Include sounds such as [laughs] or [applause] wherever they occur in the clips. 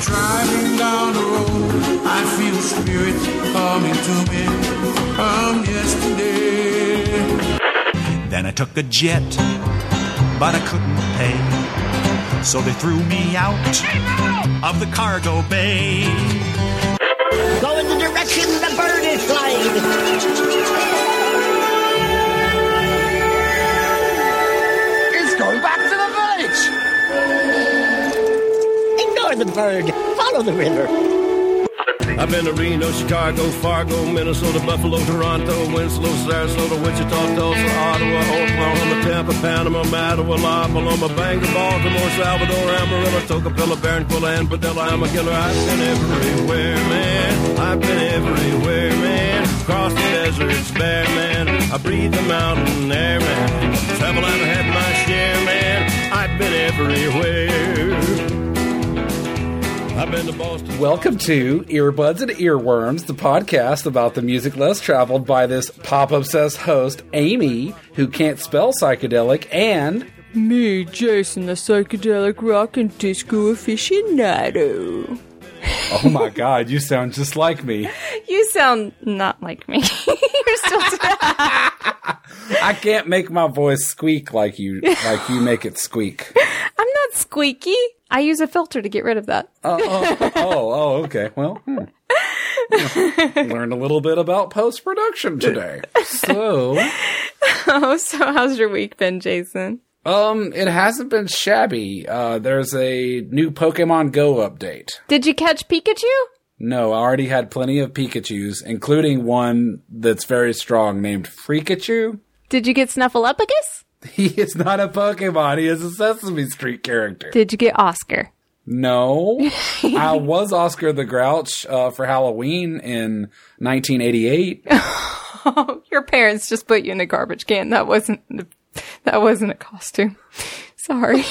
Driving down the road, I feel spirits coming to me from yesterday. Then I took a jet, but I couldn't pay. So they threw me out of the cargo bay. Go in the direction the bird is flying. Bird. Follow the river. I've been to Reno, Chicago, Fargo, Minnesota, Buffalo, Toronto, Winslow, Sarasota, Wichita, Tulsa, Ottawa, Oklahoma, Tampa, Panama, Mattawa, La Paloma, Bangor, Baltimore, Salvador, Amarillo, Tocopilla, Barranquilla, and Padilla, Amarillo. I've been everywhere, man. I've been everywhere, man. Across the deserts, bare, man. I breathe the mountain air, man. Travel, I've had my share, man. I've been everywhere. I've been to Boston. Welcome to Earbuds and Earworms, the podcast about the music less traveled by this pop obsessed host, Amy, who can't spell psychedelic, and Me, Jason, the psychedelic rock and disco aficionado. oh my god, you sound just like me. You sound not like me. [laughs] You're still. [laughs] I can't make my voice squeak like you like you make it squeak. I'm not squeaky. I use a filter to get rid of that. Oh, oh, oh, oh okay. Well, hmm. [laughs] learned a little bit about post production today. So, [laughs] Oh, so how's your week been, Jason? um, it hasn't been shabby. Uh, there's a new Pokemon Go update. Did you catch Pikachu? No, I already had plenty of Pikachu's, including one that's very strong named Freakachu. Did you get Snuffleupagus? [laughs] He is not a Pokemon. He is a Sesame Street character. Did you get Oscar? No, [laughs] I was Oscar the Grouch uh, for Halloween in 1988. [laughs] Oh, your parents just put you in a garbage can. That wasn't that wasn't a costume. Sorry.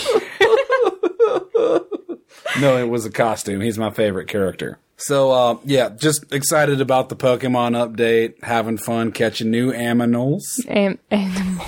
No, it was a costume. He's my favorite character. So, uh, yeah, just excited about the Pokemon update, having fun catching new aminals. [laughs] and, and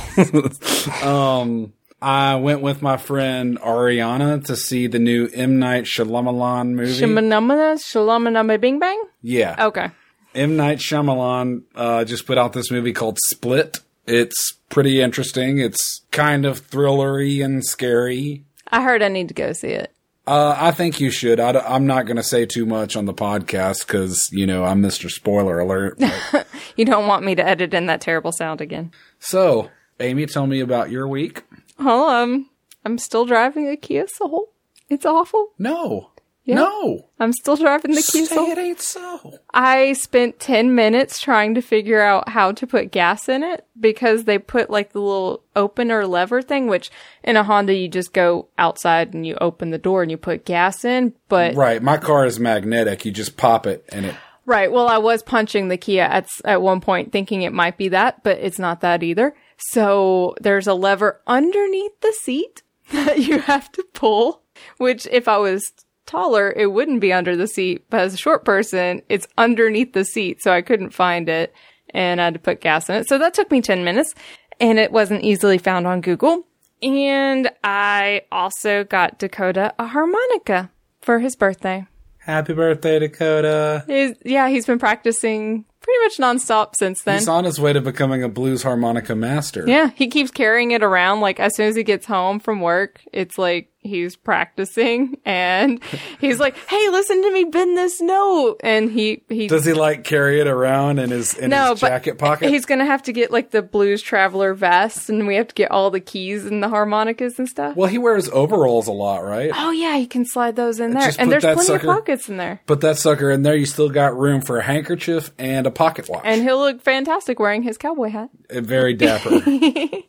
[laughs] I went with my friend Ariana to see the new M. Night Shyamalan movie. Shamanamana, Shalamanama Bing Bang? yeah. Okay. M. Night Shyamalan uh, just put out this movie called Split. It's pretty interesting. It's kind of thrillery and scary. I heard I need to go see it. Uh, I think you should. I, am not going to say too much on the podcast because, you know, I'm Mr. Spoiler Alert. [laughs] but- You don't want me to edit in that terrible sound again. so, Amy, tell me about your week. Oh, um, I'm still driving a Kia Soul. It's awful. No. Yeah. No. I'm still driving the Kia Say it ain't so. I spent 10 minutes trying to figure out how to put gas in it because they put like the little opener lever thing, which in a Honda, you just go outside and you open the door and you put gas in. But Right. My car is magnetic. You just pop it and it. Right. Well, I was punching the Kia at at one point, thinking it might be that, but it's not that either. So there's a lever underneath the seat [laughs] that you have to pull. Which, if I was taller, it wouldn't be under the seat. But as a short person, it's underneath the seat, so I couldn't find it, and I had to put gas in it. So that took me ten minutes, and it wasn't easily found on Google. And I also got Dakota a harmonica for his birthday. Happy birthday, Dakota. He's, yeah, he's been practicing pretty much nonstop since then. He's on his way to becoming a blues harmonica master. yeah, he keeps carrying it around. Like as soon as he gets home from work, it's like he's practicing, [laughs] and he's like, "Hey, listen to me bend this note," and he he. Does he like carry it around in his in no, his jacket pocket? he's gonna have to get like the blues traveler vest, and we have to get all the keys and the harmonicas and stuff. well, he wears overalls a lot, right? Oh yeah, you can slide those in there, Just and there's plenty sucker- of pockets in there. Put that sucker in there. You still got room for a handkerchief and a pocket watch. And he'll look fantastic wearing his cowboy hat. Uh, Very dapper. [laughs]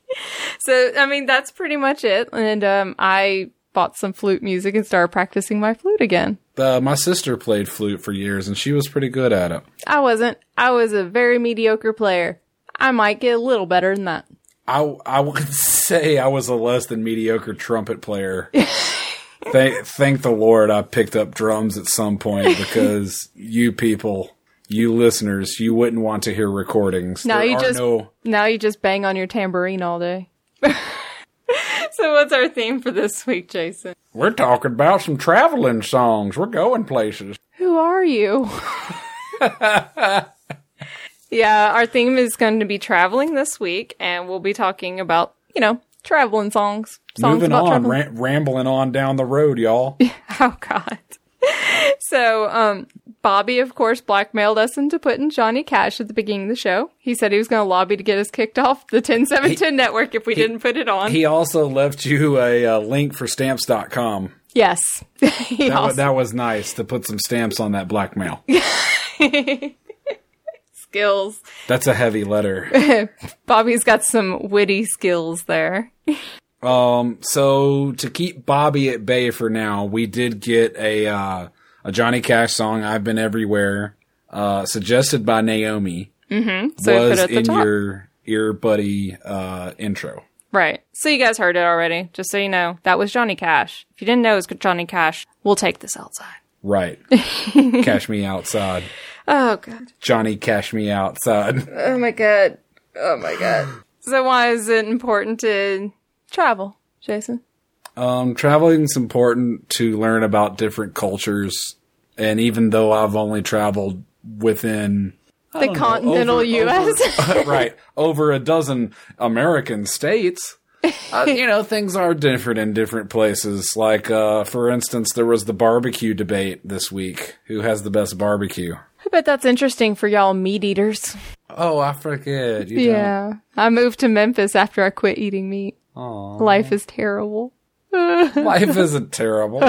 So, I mean, that's pretty much it. And um, I bought some flute music and started practicing my flute again. uh, my sister played flute for years, and she was pretty good at it. I wasn't. I was a very mediocre player. I might get a little better than that. I I would [laughs] say I was a less than mediocre trumpet player. [laughs] thank thank the Lord I picked up drums at some point [laughs] because you people, you listeners, you wouldn't want to hear recordings. Now There you just no now you just bang on your tambourine all day. [laughs] so what's our theme for this week, Jason? We're talking about some traveling songs. We're going places. Who are you? [laughs] yeah, our theme is going to be traveling this week, and we'll be talking about, you know, traveling songs. songs Moving about on, ra- rambling on down the road, y'all. [laughs] Oh God. so, um, Bobby, of course, blackmailed us into putting Johnny Cash at the beginning of the show. He said he was going to lobby to get us kicked off the 10710 network if we didn't put it on. He also left you a, uh link for stamps.com. yes. [laughs] he That, also that was nice to put some stamps on that blackmail. [laughs] skills. That's a heavy letter. [laughs] Bobby's got some witty skills there. Um, so to keep Bobby at bay for now, we did get a uh, a Johnny Cash song. I've been everywhere, uh, suggested by Naomi. Mm-hmm. So was it at the in top. your ear buddy uh, intro. Right. So you guys heard it already. Just so you know, that was Johnny Cash. If you didn't know it was Johnny Cash, we'll take this outside. Right. [laughs] Cash me outside. Oh God. Johnny Cash me outside. [laughs] Oh my God. Oh my God. So why is it important to travel, Jason? Um, traveling's important to learn about different cultures. And even though I've only traveled within The continental over- U.S. [laughs] right over a dozen American states. Uh, [laughs] you know, things are different in different places. Like, uh, for instance, there was the barbecue debate this week. Who has the best barbecue? I bet that's interesting for y'all meat eaters. Oh, I forget. You Yeah. I moved to Memphis after I quit eating meat. Life is terrible. [laughs] Life isn't terrible.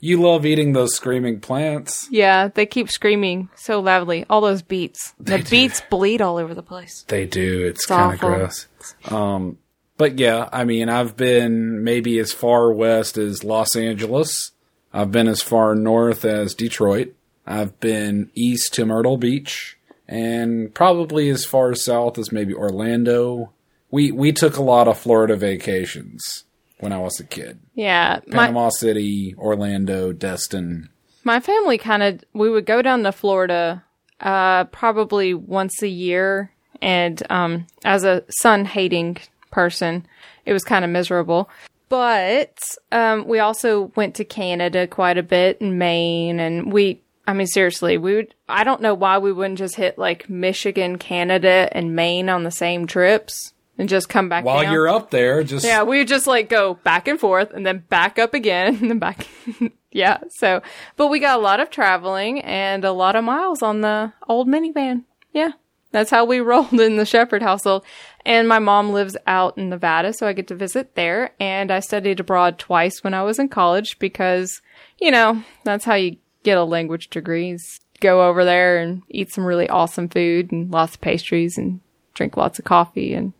you love eating those screaming plants. Yeah, they keep screaming so loudly. All those beats. The do. beats bleed all over the place. They do. It's kind of gross. Um, but yeah, I mean, I've been maybe as far west as Los Angeles. I've been as far north as Detroit. I've been east to Myrtle Beach and probably as far south as maybe Orlando. We we took a lot of Florida vacations when I was a kid. Yeah. My, Panama City, Orlando, Destin. my family kind of, we would go down to Florida, uh, probably once a year. And, um, as a sun hating person, it was kind of miserable. But, um, we also went to Canada quite a bit and Maine and we, I mean, seriously, we would, I don't know why we wouldn't just hit like Michigan, Canada, and Maine on the same trips and just come back While down. you're up there, just Yeah, we just like go back and forth and then back up again [laughs] and then back. [laughs] yeah. So, but we got a lot of traveling and a lot of miles on the old minivan. Yeah. That's how we [laughs] rolled in the Shepherd household. And my mom lives out in Nevada, so I get to visit there. And I studied abroad twice when I was in college because, you know, that's how you get a language degree is go over there and eat some really awesome food and lots of pastries and drink lots of coffee and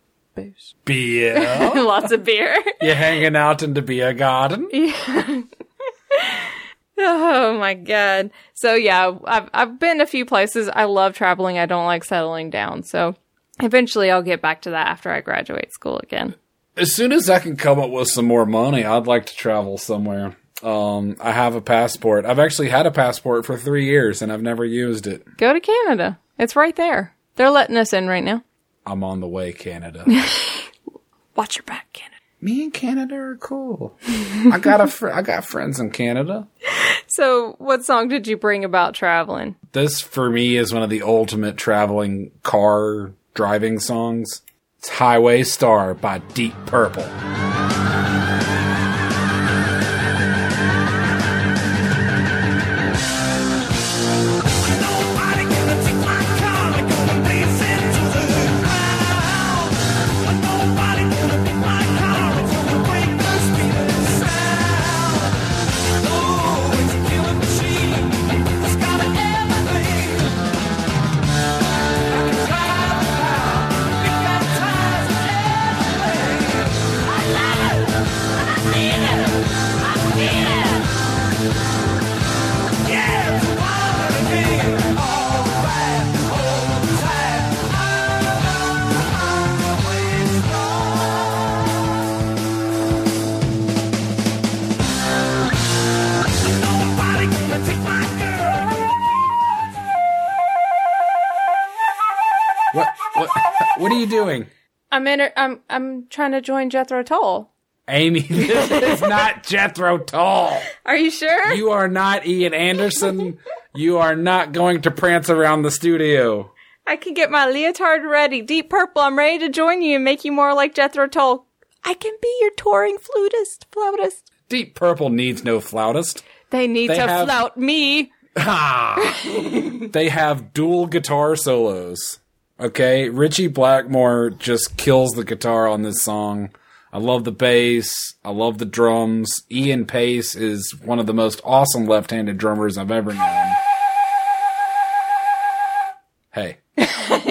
booze. beer. [laughs] lots of beer. You're hanging out in the beer garden. Yeah. [laughs] Oh my god. So yeah, I've I've been a few places. I love traveling. I don't like settling down. So eventually I'll get back to that after I graduate school again. as soon as I can come up with some more money, I'd like to travel somewhere. Um, I have a passport. I've actually had a passport for three years and I've never used it. Go to Canada. It's right there. They're letting us in right now. I'm on the way, Canada. [laughs] Watch your back, Canada. Me and Canada are cool. I got a fr- I got friends in Canada. So, what song did you bring about traveling? This for me is one of the ultimate traveling car driving songs. It's Highway Star by Deep Purple. I'm in. I'm I'm trying to join Jethro Tull. Amy, [laughs] this is not Jethro Tull. Are you sure? You are not Ian Anderson. You are not going to prance around the studio. I can get my leotard ready. Deep Purple, I'm ready to join you and make you more like Jethro Tull. I can be your touring flutist, flautist. Deep Purple needs no flautist. They need They to have- flout me. [laughs] Ah, [laughs] They have dual guitar solos. Okay, Ritchie Blackmore just kills the guitar on this song. I love the bass. I love the drums. Ian Paice is one of the most awesome left-handed drummers I've ever known. Hey. [laughs]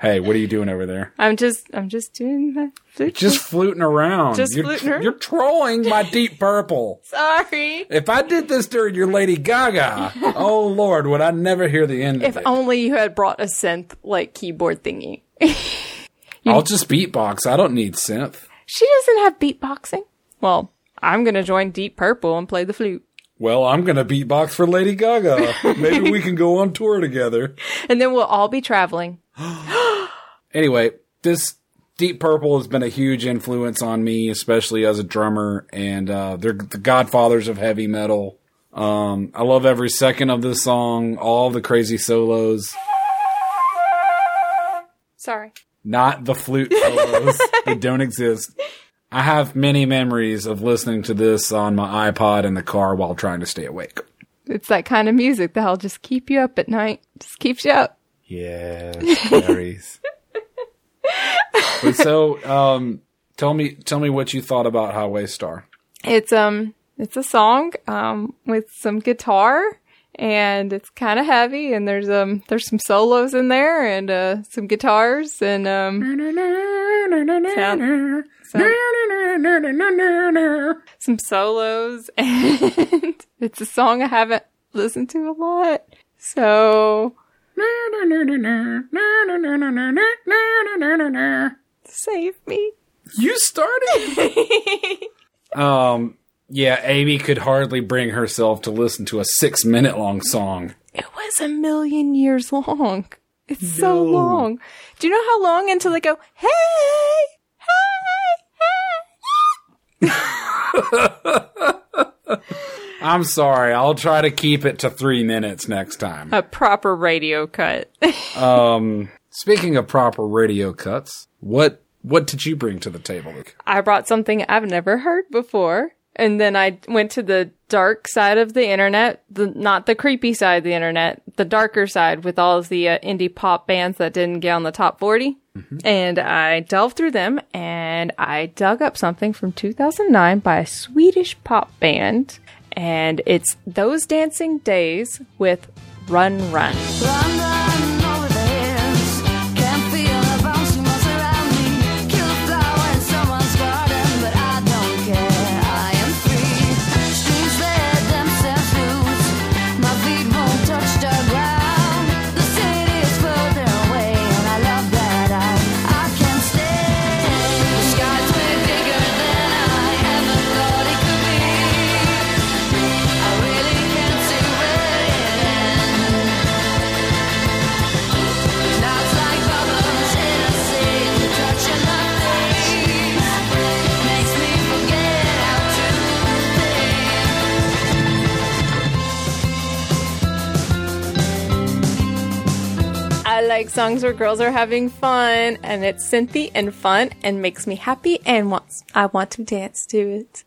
hey, what are you doing over there? I'm just, I'm just doing my flute. Just fluting around. Just you're, fluting around? you're trolling my Deep Purple. [laughs] sorry. If I did this during your Lady Gaga, [laughs] oh Lord, would I never hear the end If of it? If only you had brought a synth like keyboard thingy. [laughs] I'll just beatbox. I don't need synth. She doesn't have beatboxing. Well, I'm gonna join Deep Purple and play the flute. Well, I'm gonna beatbox for Lady Gaga. Maybe we can go on tour together. And then we'll all be traveling. [gasps] [gasps] [gasps] Anyway, this Deep Purple has been a huge influence on me, especially as a drummer, and uh, they're the godfathers of heavy metal. Um, I love every second of this song, all the crazy solos, Sorry. not the flute solos. [laughs] they don't exist. I have many memories of listening to this on my iPod in the car while trying to stay awake. It's that kind of music that'll just keep you up at night. Just keeps you up. Yes, berries. [laughs] but so, um, tell me, tell me what you thought about Highway Star. It's um it's a song um with some guitar and it's kind of heavy and there's um there's some solos in there and uh some guitars and um sound, sound, some solos [laughs] and it's a song I haven't listened to a lot. So save me. You started. [laughs] um. Yeah, Amy could hardly bring herself to listen to a six-minute-long song. It was a million years long. It's so long. Do you know how long until they go, hey, hey, hey? [laughs] I'm sorry. I'll try to keep it to three minutes next time. A proper radio cut. [laughs] um, Speaking of proper radio cuts, what what did you bring to the table? I brought something I've never heard before. And then I went to the dark side of the internet, the, not the creepy side of the internet, the darker side with all of the uh, indie pop bands that didn't get on the top 40. And I delved through them and I dug up something from 2009 by a Swedish pop band. And it's Those Dancing Days with Run Run. Run, run like songs where girls are having fun and it's synthy and fun and makes me happy and wants I want to dance to it.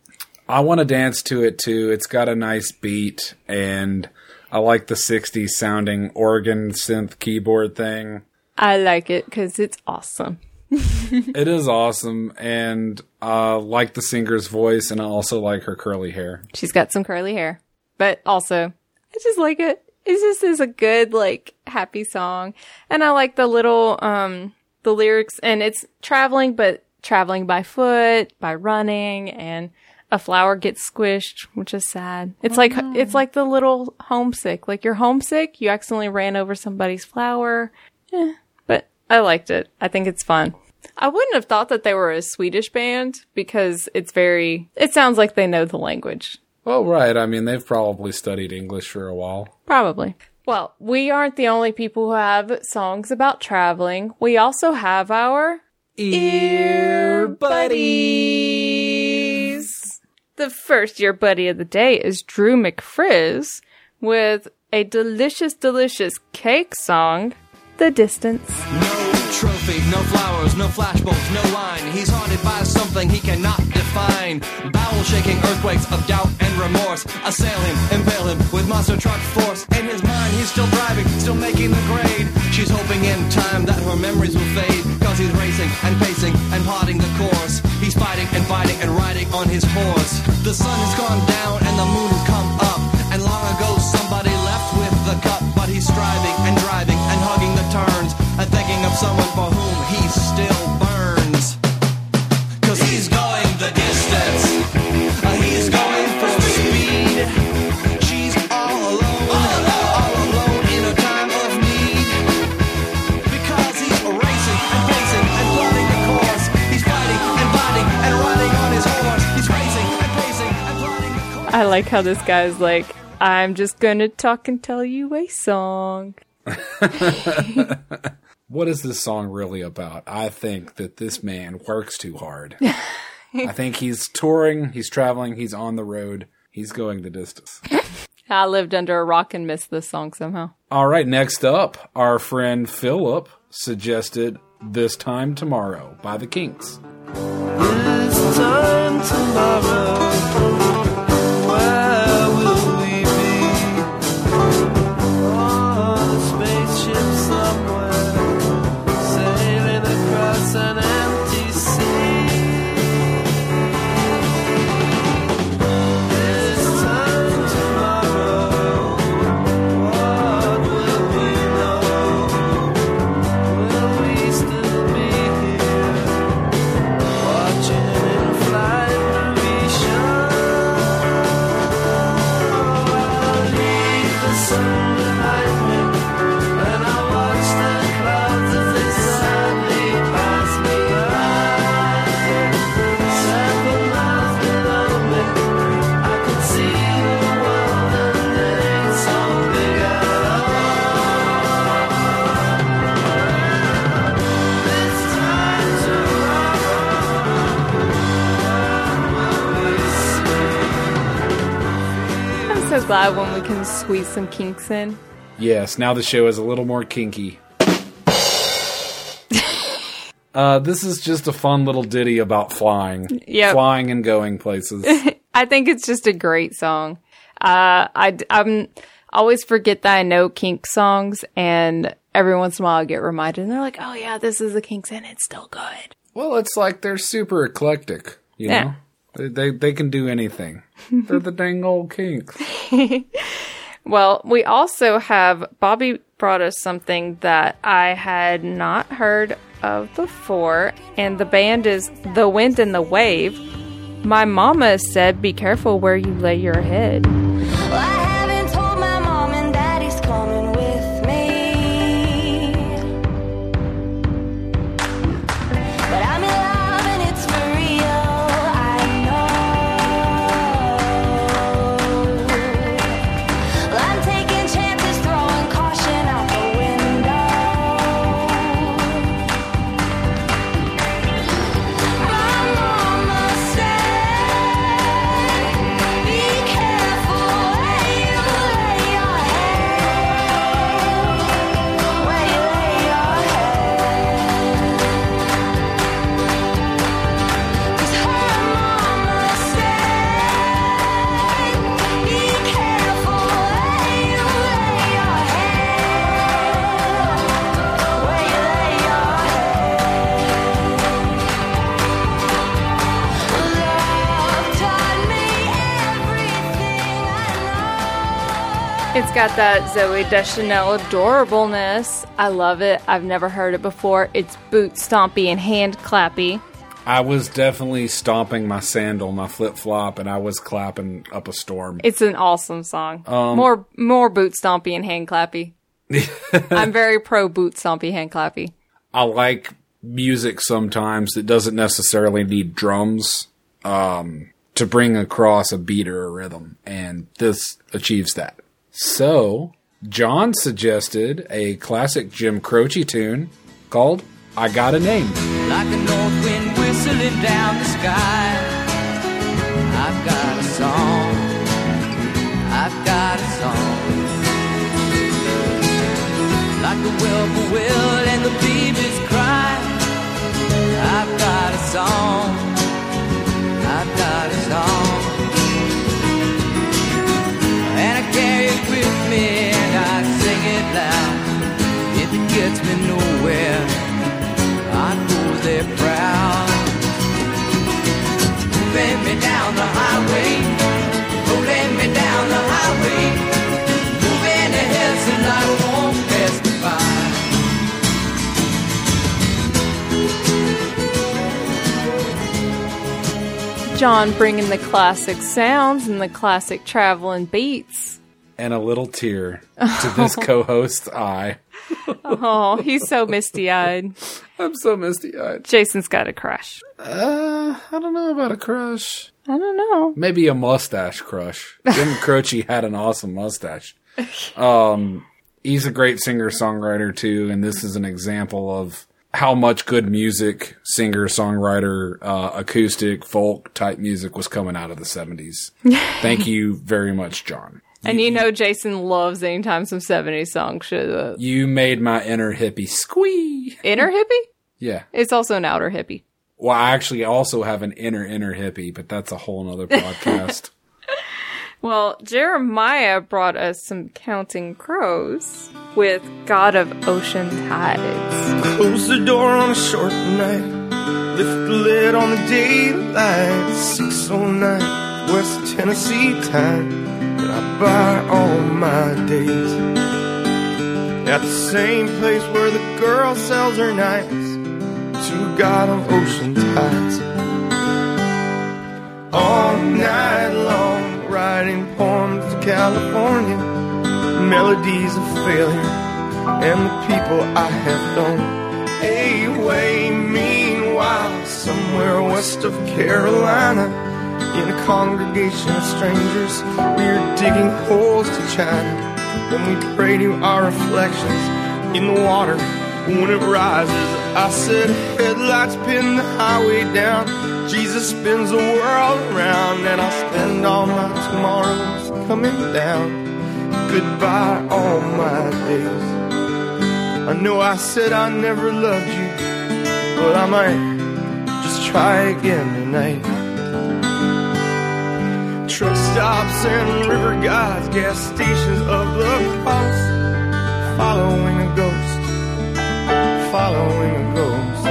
I want to dance to it too. It's got a nice beat, and I like the '60s sounding organ synth keyboard thing. I like it because it's awesome. [laughs] It is awesome, and I like the singer's voice, and I also like her curly hair. She's got some curly hair, but also I just like it. It just is a good like happy song, and I like the little um the lyrics, and it's traveling, but traveling by foot, by running, and a flower gets squished, which is sad. It's like it's like the little homesick. Like you're homesick, you accidentally ran over somebody's flower. Eh, but I liked it. I think it's fun. I wouldn't have thought that they were a Swedish band because it's very. It sounds like they know the language. Oh, right. I mean, they've probably studied English for a while. Probably. Well, we aren't the only people who have songs about traveling. We also have our Ear Buddies. The first Ear Buddy of the day is Drew McFrizz with a delicious, delicious cake song, The Distance. No flowers, no flashbulbs, no line. He's haunted by something he cannot define. Bowel shaking earthquakes of doubt and remorse assail him, impale him with monster truck force. In his mind, he's still driving, still making the grade. She's hoping in time that her memories will fade. Cause he's racing and pacing and plotting the course. He's fighting and fighting and riding on his horse. The sun has gone down and the moon has come up. And long ago somebody left with the cup. But he's striving and driving and hugging the turns. And thinking of someone he still burns. Cause he's going the distance. Uh, he's going for speed. She's all alone, all alone in a time of need. Because he's racing and pacing and plotting the course. He's fighting and fighting and riding on his horse. He's racing and pacing and plotting the course. I like how this guy's like, I'm just gonna talk and tell you a song. [laughs] What is this song really about? I think that this man works too hard. [laughs] I think he's touring, he's traveling, he's on the road, he's going the distance. [laughs] I lived under a rock and missed this song somehow. All right, next up, our friend Philip suggested This Time Tomorrow by the Kinks. This time tomorrow, glad when we can squeeze some kinks in. Yes, now the show is a little more kinky. [laughs] uh, this is just a fun little ditty about flying. Yep. Flying and going places. [laughs] I think it's just a great song. Uh, I I'm always forget that I know Kink songs, and every once in a while I get reminded, and they're like, "Oh yeah, this is the Kinks, and it's still good." well, it's like they're super eclectic, you Yeah. know? They, they, they can do anything. [laughs] they're the dang old Kinks. [laughs] Well, we also have Bobby brought us something that I had not heard of before, and the band is The Wind and the Wave. My mama said, "Be careful where you lay your head." It's got that Zooey Deschanel adorableness. I love it. I've never heard it before. It's boot stompy and hand clappy. I was definitely stomping my sandal, my flip flop, and I was clapping up a storm. It's an awesome song. more more boot stompy and hand clappy. [laughs] I'm very pro boot stompy hand clappy. I like music sometimes that doesn't necessarily need drums um, to bring across a beat or a rhythm, and this achieves that. So, John suggested a classic Jim Croce tune called I got a name. like gets me nowhere. I go there proud. Moving me down the highway, oh, rolling me down the highway, moving ahead so life won't pass me by. John bringing the classic sounds and the classic traveling beats. And a little tear to [laughs] this co-host's eye. [laughs] Oh, he's so misty eyed. I'm so misty eyed. Jason's got a crush. Uh, I don't know about a crush. I don't know. Maybe a mustache crush. Jim [laughs] Croce had an awesome mustache. Um, he's a great singer songwriter too, and this is an example of how much good music, singer songwriter, uh, acoustic, folk type music was coming out of the 70s. [laughs] Thank you very much, John. And you know Jason loves anytime some 70s songs show up. You made my inner hippie squee. Inner hippie? Yeah. It's also an outer hippie. Well, I actually also have an inner inner hippie, but that's a whole nother podcast. [laughs] Well, Jeremiah brought us some Counting Crows with God of Ocean Tides. Close the door on a short night. Lift the lid on the daylight. 609 West Tennessee time. Buy all my days. At the same place where the girl sells her nights to God of ocean tides. All night long, writing poems to California, melodies of failure, and the people I have known. Away, meanwhile, somewhere west of Carolina, in a congregation of strangers, we are digging holes to China, and we pray to our reflections in the water when it rises. I said, headlights pin the highway down. Jesus spins the world around, and I'll spend all my tomorrows coming down. Goodbye, all my days. I know I said I never loved you, but I might just try again tonight. Stops and river guides, gas stations of the cross, following a ghost, following a ghost.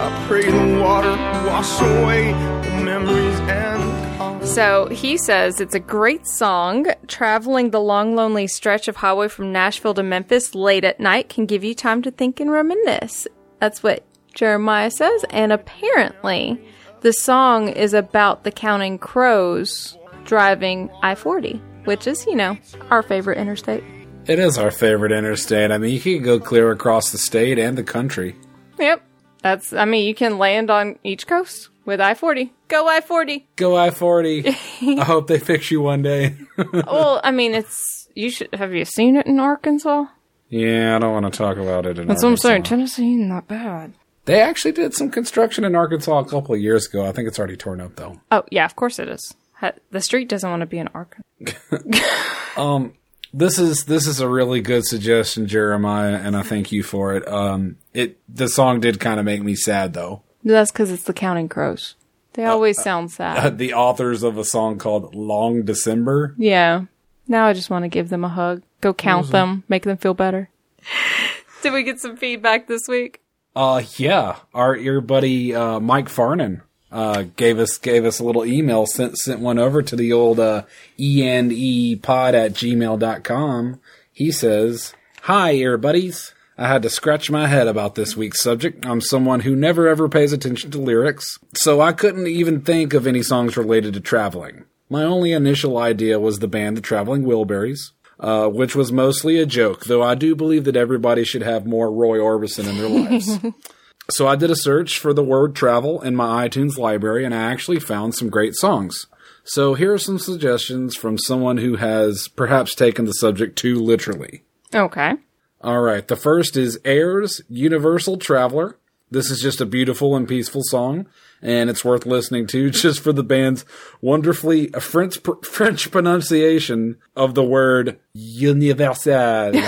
I pray the water wash away the memories and. So he says it's a great song. Traveling the long, lonely stretch of highway from Nashville to Memphis late at night can give you time to think and reminisce. That's what Jeremiah says. And apparently, the song is about the Counting Crows driving I 40, which is, you know, our favorite interstate. it is our favorite interstate. I mean, you can go clear across the state and the country. Yep. That's, I mean, you can land on each coast with I 40. Go I 40. Go I 40. I hope they fix you one day. [laughs] well, I mean, it's, you should, have you seen it in Arkansas? yeah, I don't want to talk about it. In That's what I'm saying. Tennessee, not bad. They actually did some construction in Arkansas a couple of years ago. I think it's already torn up though. Oh, yeah, of course it is. Ha- The street doesn't want to be in Arkansas. [laughs] This is this is a really good suggestion, Jeremiah, and I thank you for it. Um, it the song did kind of make me sad though. That's because it's the Counting Crows. They always sound sad. the authors of a song called "Long December." yeah. Now I just want to give them a hug. Go count them. Make them feel better. Did we get some feedback this week? Uh, yeah, our ear buddy uh, Mike Farnan uh, gave us gave us a little email sent sent one over to the old uh, eandepod at gmail.com. He says, "Hi, ear buddies." I had to scratch my head about this week's subject. I'm someone who never ever pays attention to lyrics, so I couldn't even think of any songs related to traveling. My only initial idea was the band The Traveling Wilburys, uh, which was mostly a joke, though I do believe that everybody should have more Roy Orbison in their lives. [laughs] So I did a search for the word travel in my iTunes library and I actually found some great songs. So here are some suggestions from someone who has perhaps taken the subject too literally. Okay. All right. The first is Air's Universal Traveler. This is just a beautiful and peaceful song, and it's worth listening to [laughs] just for the band's wonderfully French French pronunciation of the word universal. [laughs]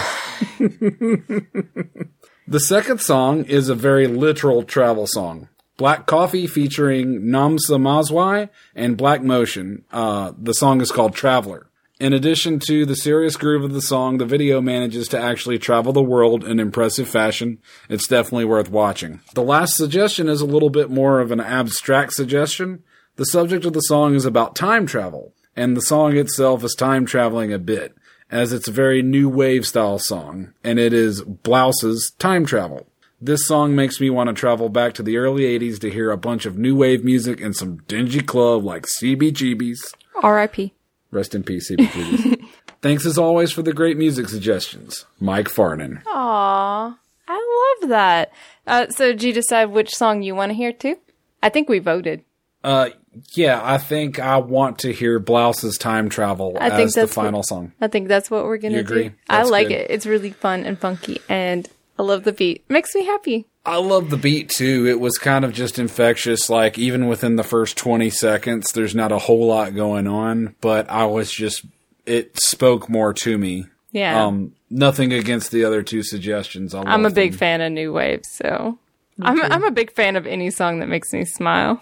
[laughs] the second song is a very literal travel song. Black Coffee featuring Namsa Mazwai and Black Motion. Uh, the song is called Traveler. In addition to the serious groove of the song, the video manages to actually travel the world in impressive fashion. It's definitely worth watching. The last suggestion is a little bit more of an abstract suggestion. The subject of the song is about time travel, and the song itself is time traveling a bit, as it's a very new wave style song, and it is Blouse's Time Travel. This song makes me want to travel back to the early 80s to hear a bunch of new wave music in some dingy club like CBGB's. R.I.P. Rest in peace, CBGB's. [laughs] Thanks as always for the great music suggestions. Mike Farnan. Aw, I love that. Uh, so, did you decide which song you want to hear too? I think we voted. Uh, yeah, I think I want to hear Blouse's Time Travel I think as the that's what- final song. I think that's what we're gonna You agree? do. I like good. it. It's really fun and funky, and I love the beat. Makes me happy. I love the beat too. It was kind of just infectious. Like even within the first 20 seconds, there's not a whole lot going on, but I was just, it spoke more to me. Yeah. Um, nothing against the other two suggestions. I I'm a big them. fan of new wave, so I'm I'm a big fan of any song that makes me smile.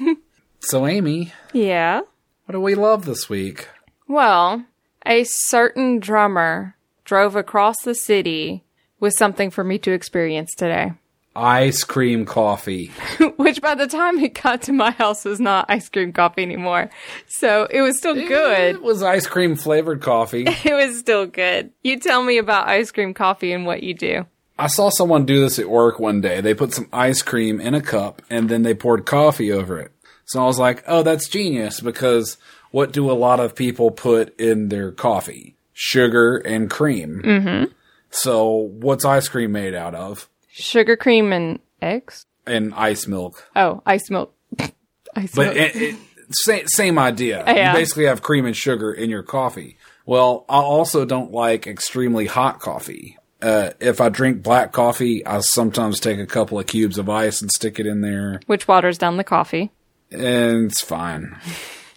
[laughs] So Amy, yeah. what do we love this week? Well, a certain drummer drove across the city with something for me to experience today. Ice cream coffee. [laughs] Which by the time it got to my house was not ice cream coffee anymore. So it was still good. It was ice cream flavored coffee. [laughs] It was still good. You tell me about ice cream coffee and what you do. I saw someone do this at work one day. They put some ice cream in a cup and then they poured coffee over it. So I was like, oh, that's genius because what do a lot of people put in their coffee? Sugar and cream. Mm-hmm. So what's ice cream made out of? Sugar cream and eggs? And ice milk. Oh, ice milk. [laughs] ice But milk. it, it, same, same idea. Yeah. You basically have cream and sugar in your coffee. Well, I also don't like extremely hot coffee. Uh, if I drink black coffee, I sometimes take a couple of cubes of ice and stick it in there, Which waters down the coffee. And it's fine.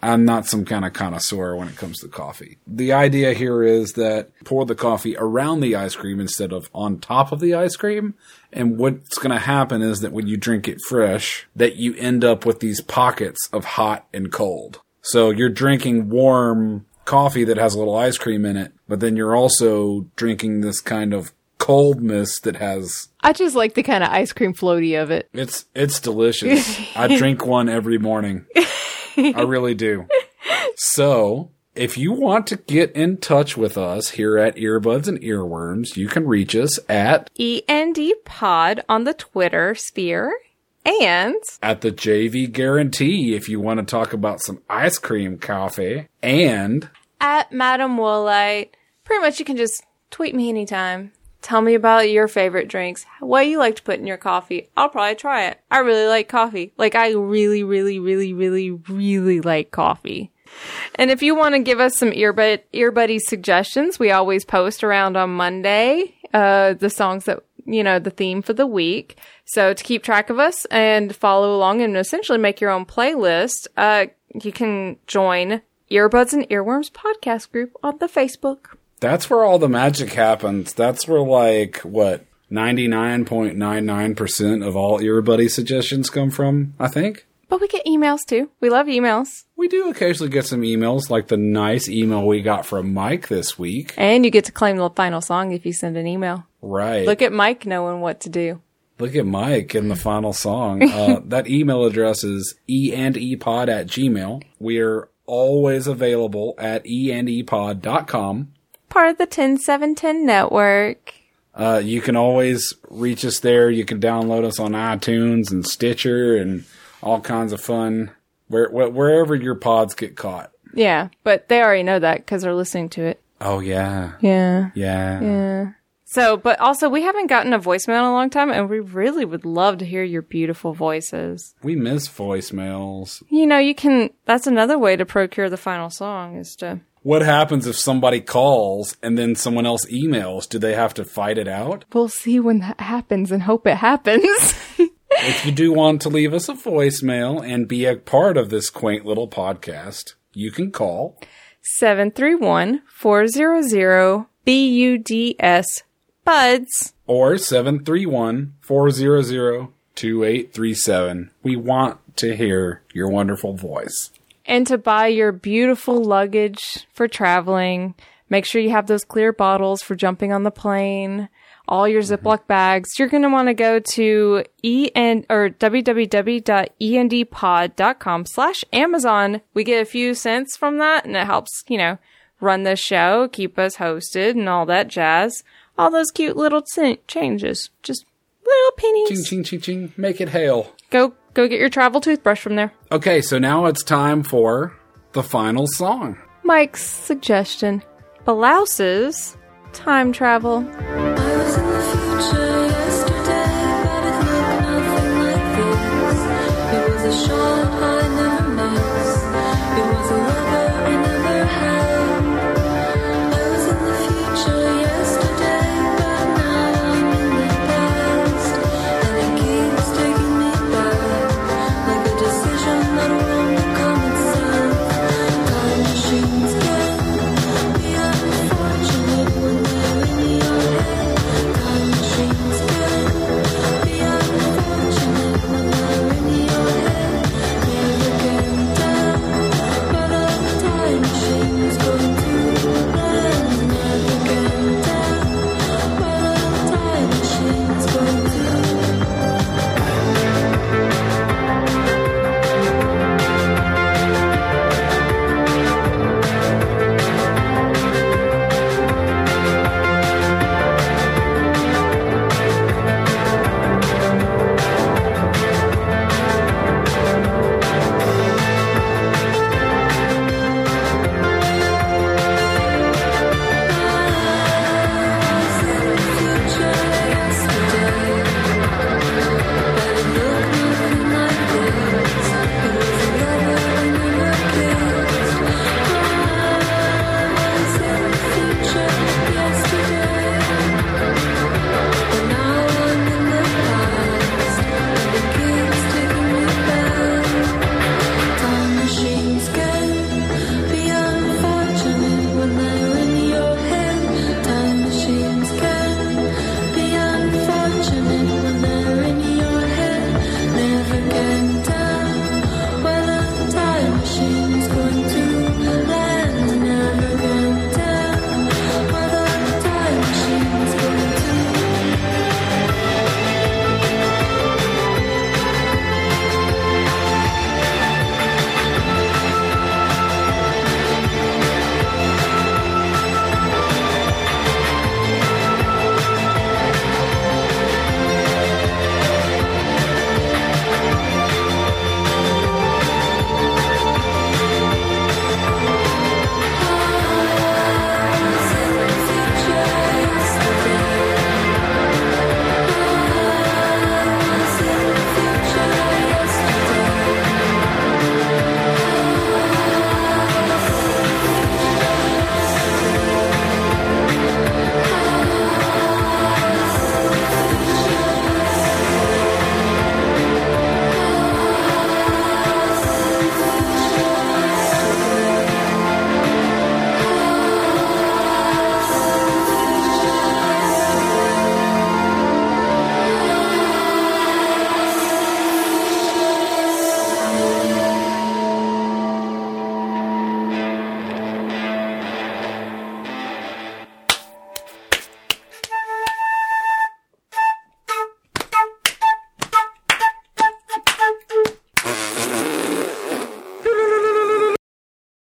I'm not some kind of connoisseur when it comes to coffee. The idea here is that pour the coffee around the ice cream instead of on top of the ice cream. And what's going to happen is that when you drink it fresh, that you end up with these pockets of hot and cold. So you're drinking warm coffee that has a little ice cream in it, but then you're also drinking this kind of coldness that has I just like the kind of ice cream floaty of it. it's it's delicious. I [laughs] drink one every morning. I really do. So, if you want to get in touch with us here at Earbuds and Earworms, you can reach us at END E Pod on the Twitter sphere and at the JV Guarantee if you want to talk about some ice cream coffee and at Madam Woolite. Pretty much you can just tweet me anytime. Tell me about your favorite drinks, what you like to put in your coffee. I'll probably try it. I really like coffee. Like I really, really, really, really, really like coffee. And if you want to give us some earbud earbuddy suggestions, we always post around on Monday uh, the songs that you know the theme for the week. So to keep track of us and follow along and essentially make your own playlist, uh, you can join Earbuds and Earworms podcast group on the Facebook. That's where all the magic happens. That's where like what 99.99% of all earbuddy suggestions come from, I think. But we get emails too. We love emails. We do occasionally get some emails, like the nice email we got from Mike this week. And you get to claim the final song if you send an email. Right. Look at Mike knowing what to do. Look at Mike in the final song. Uh, [laughs] that email address is eandepod at gmail. We are always available at eandepod.com. Part of the 10710 network. Uh, you can always reach us there. You can download us on iTunes and Stitcher and all kinds of fun, where, wh- wherever your pods get caught. Yeah, but they already know that because they're listening to it. Oh, yeah. Yeah. Yeah. Yeah. So, but also, we haven't gotten a voicemail in a long time, and we really would love to hear your beautiful voices. We miss voicemails. You know, you can, that's another way to procure the final song is to What happens if somebody calls and then someone else emails? Do they have to fight it out? We'll see when that happens and hope it happens. [laughs] If you do want to leave us a voicemail and be a part of this quaint little podcast, you can call 731 400 BUDS Buds. or 731 400 2837. We want to hear your wonderful voice. And to buy your beautiful luggage for traveling, make sure you have those clear bottles for jumping on the plane, all your mm-hmm. Ziploc bags. You're going to want to go to en or www.eandepod.com slash Amazon. We get a few cents from that and it helps, you know, run the show, keep us hosted and all that jazz. All those cute little ch- changes. Just little pennies. Ching, ching, ching, ching. Make it hail. Go, go get your travel toothbrush from there. Okay, so now it's time for the final song. Mike's suggestion. Blouses. Time travel.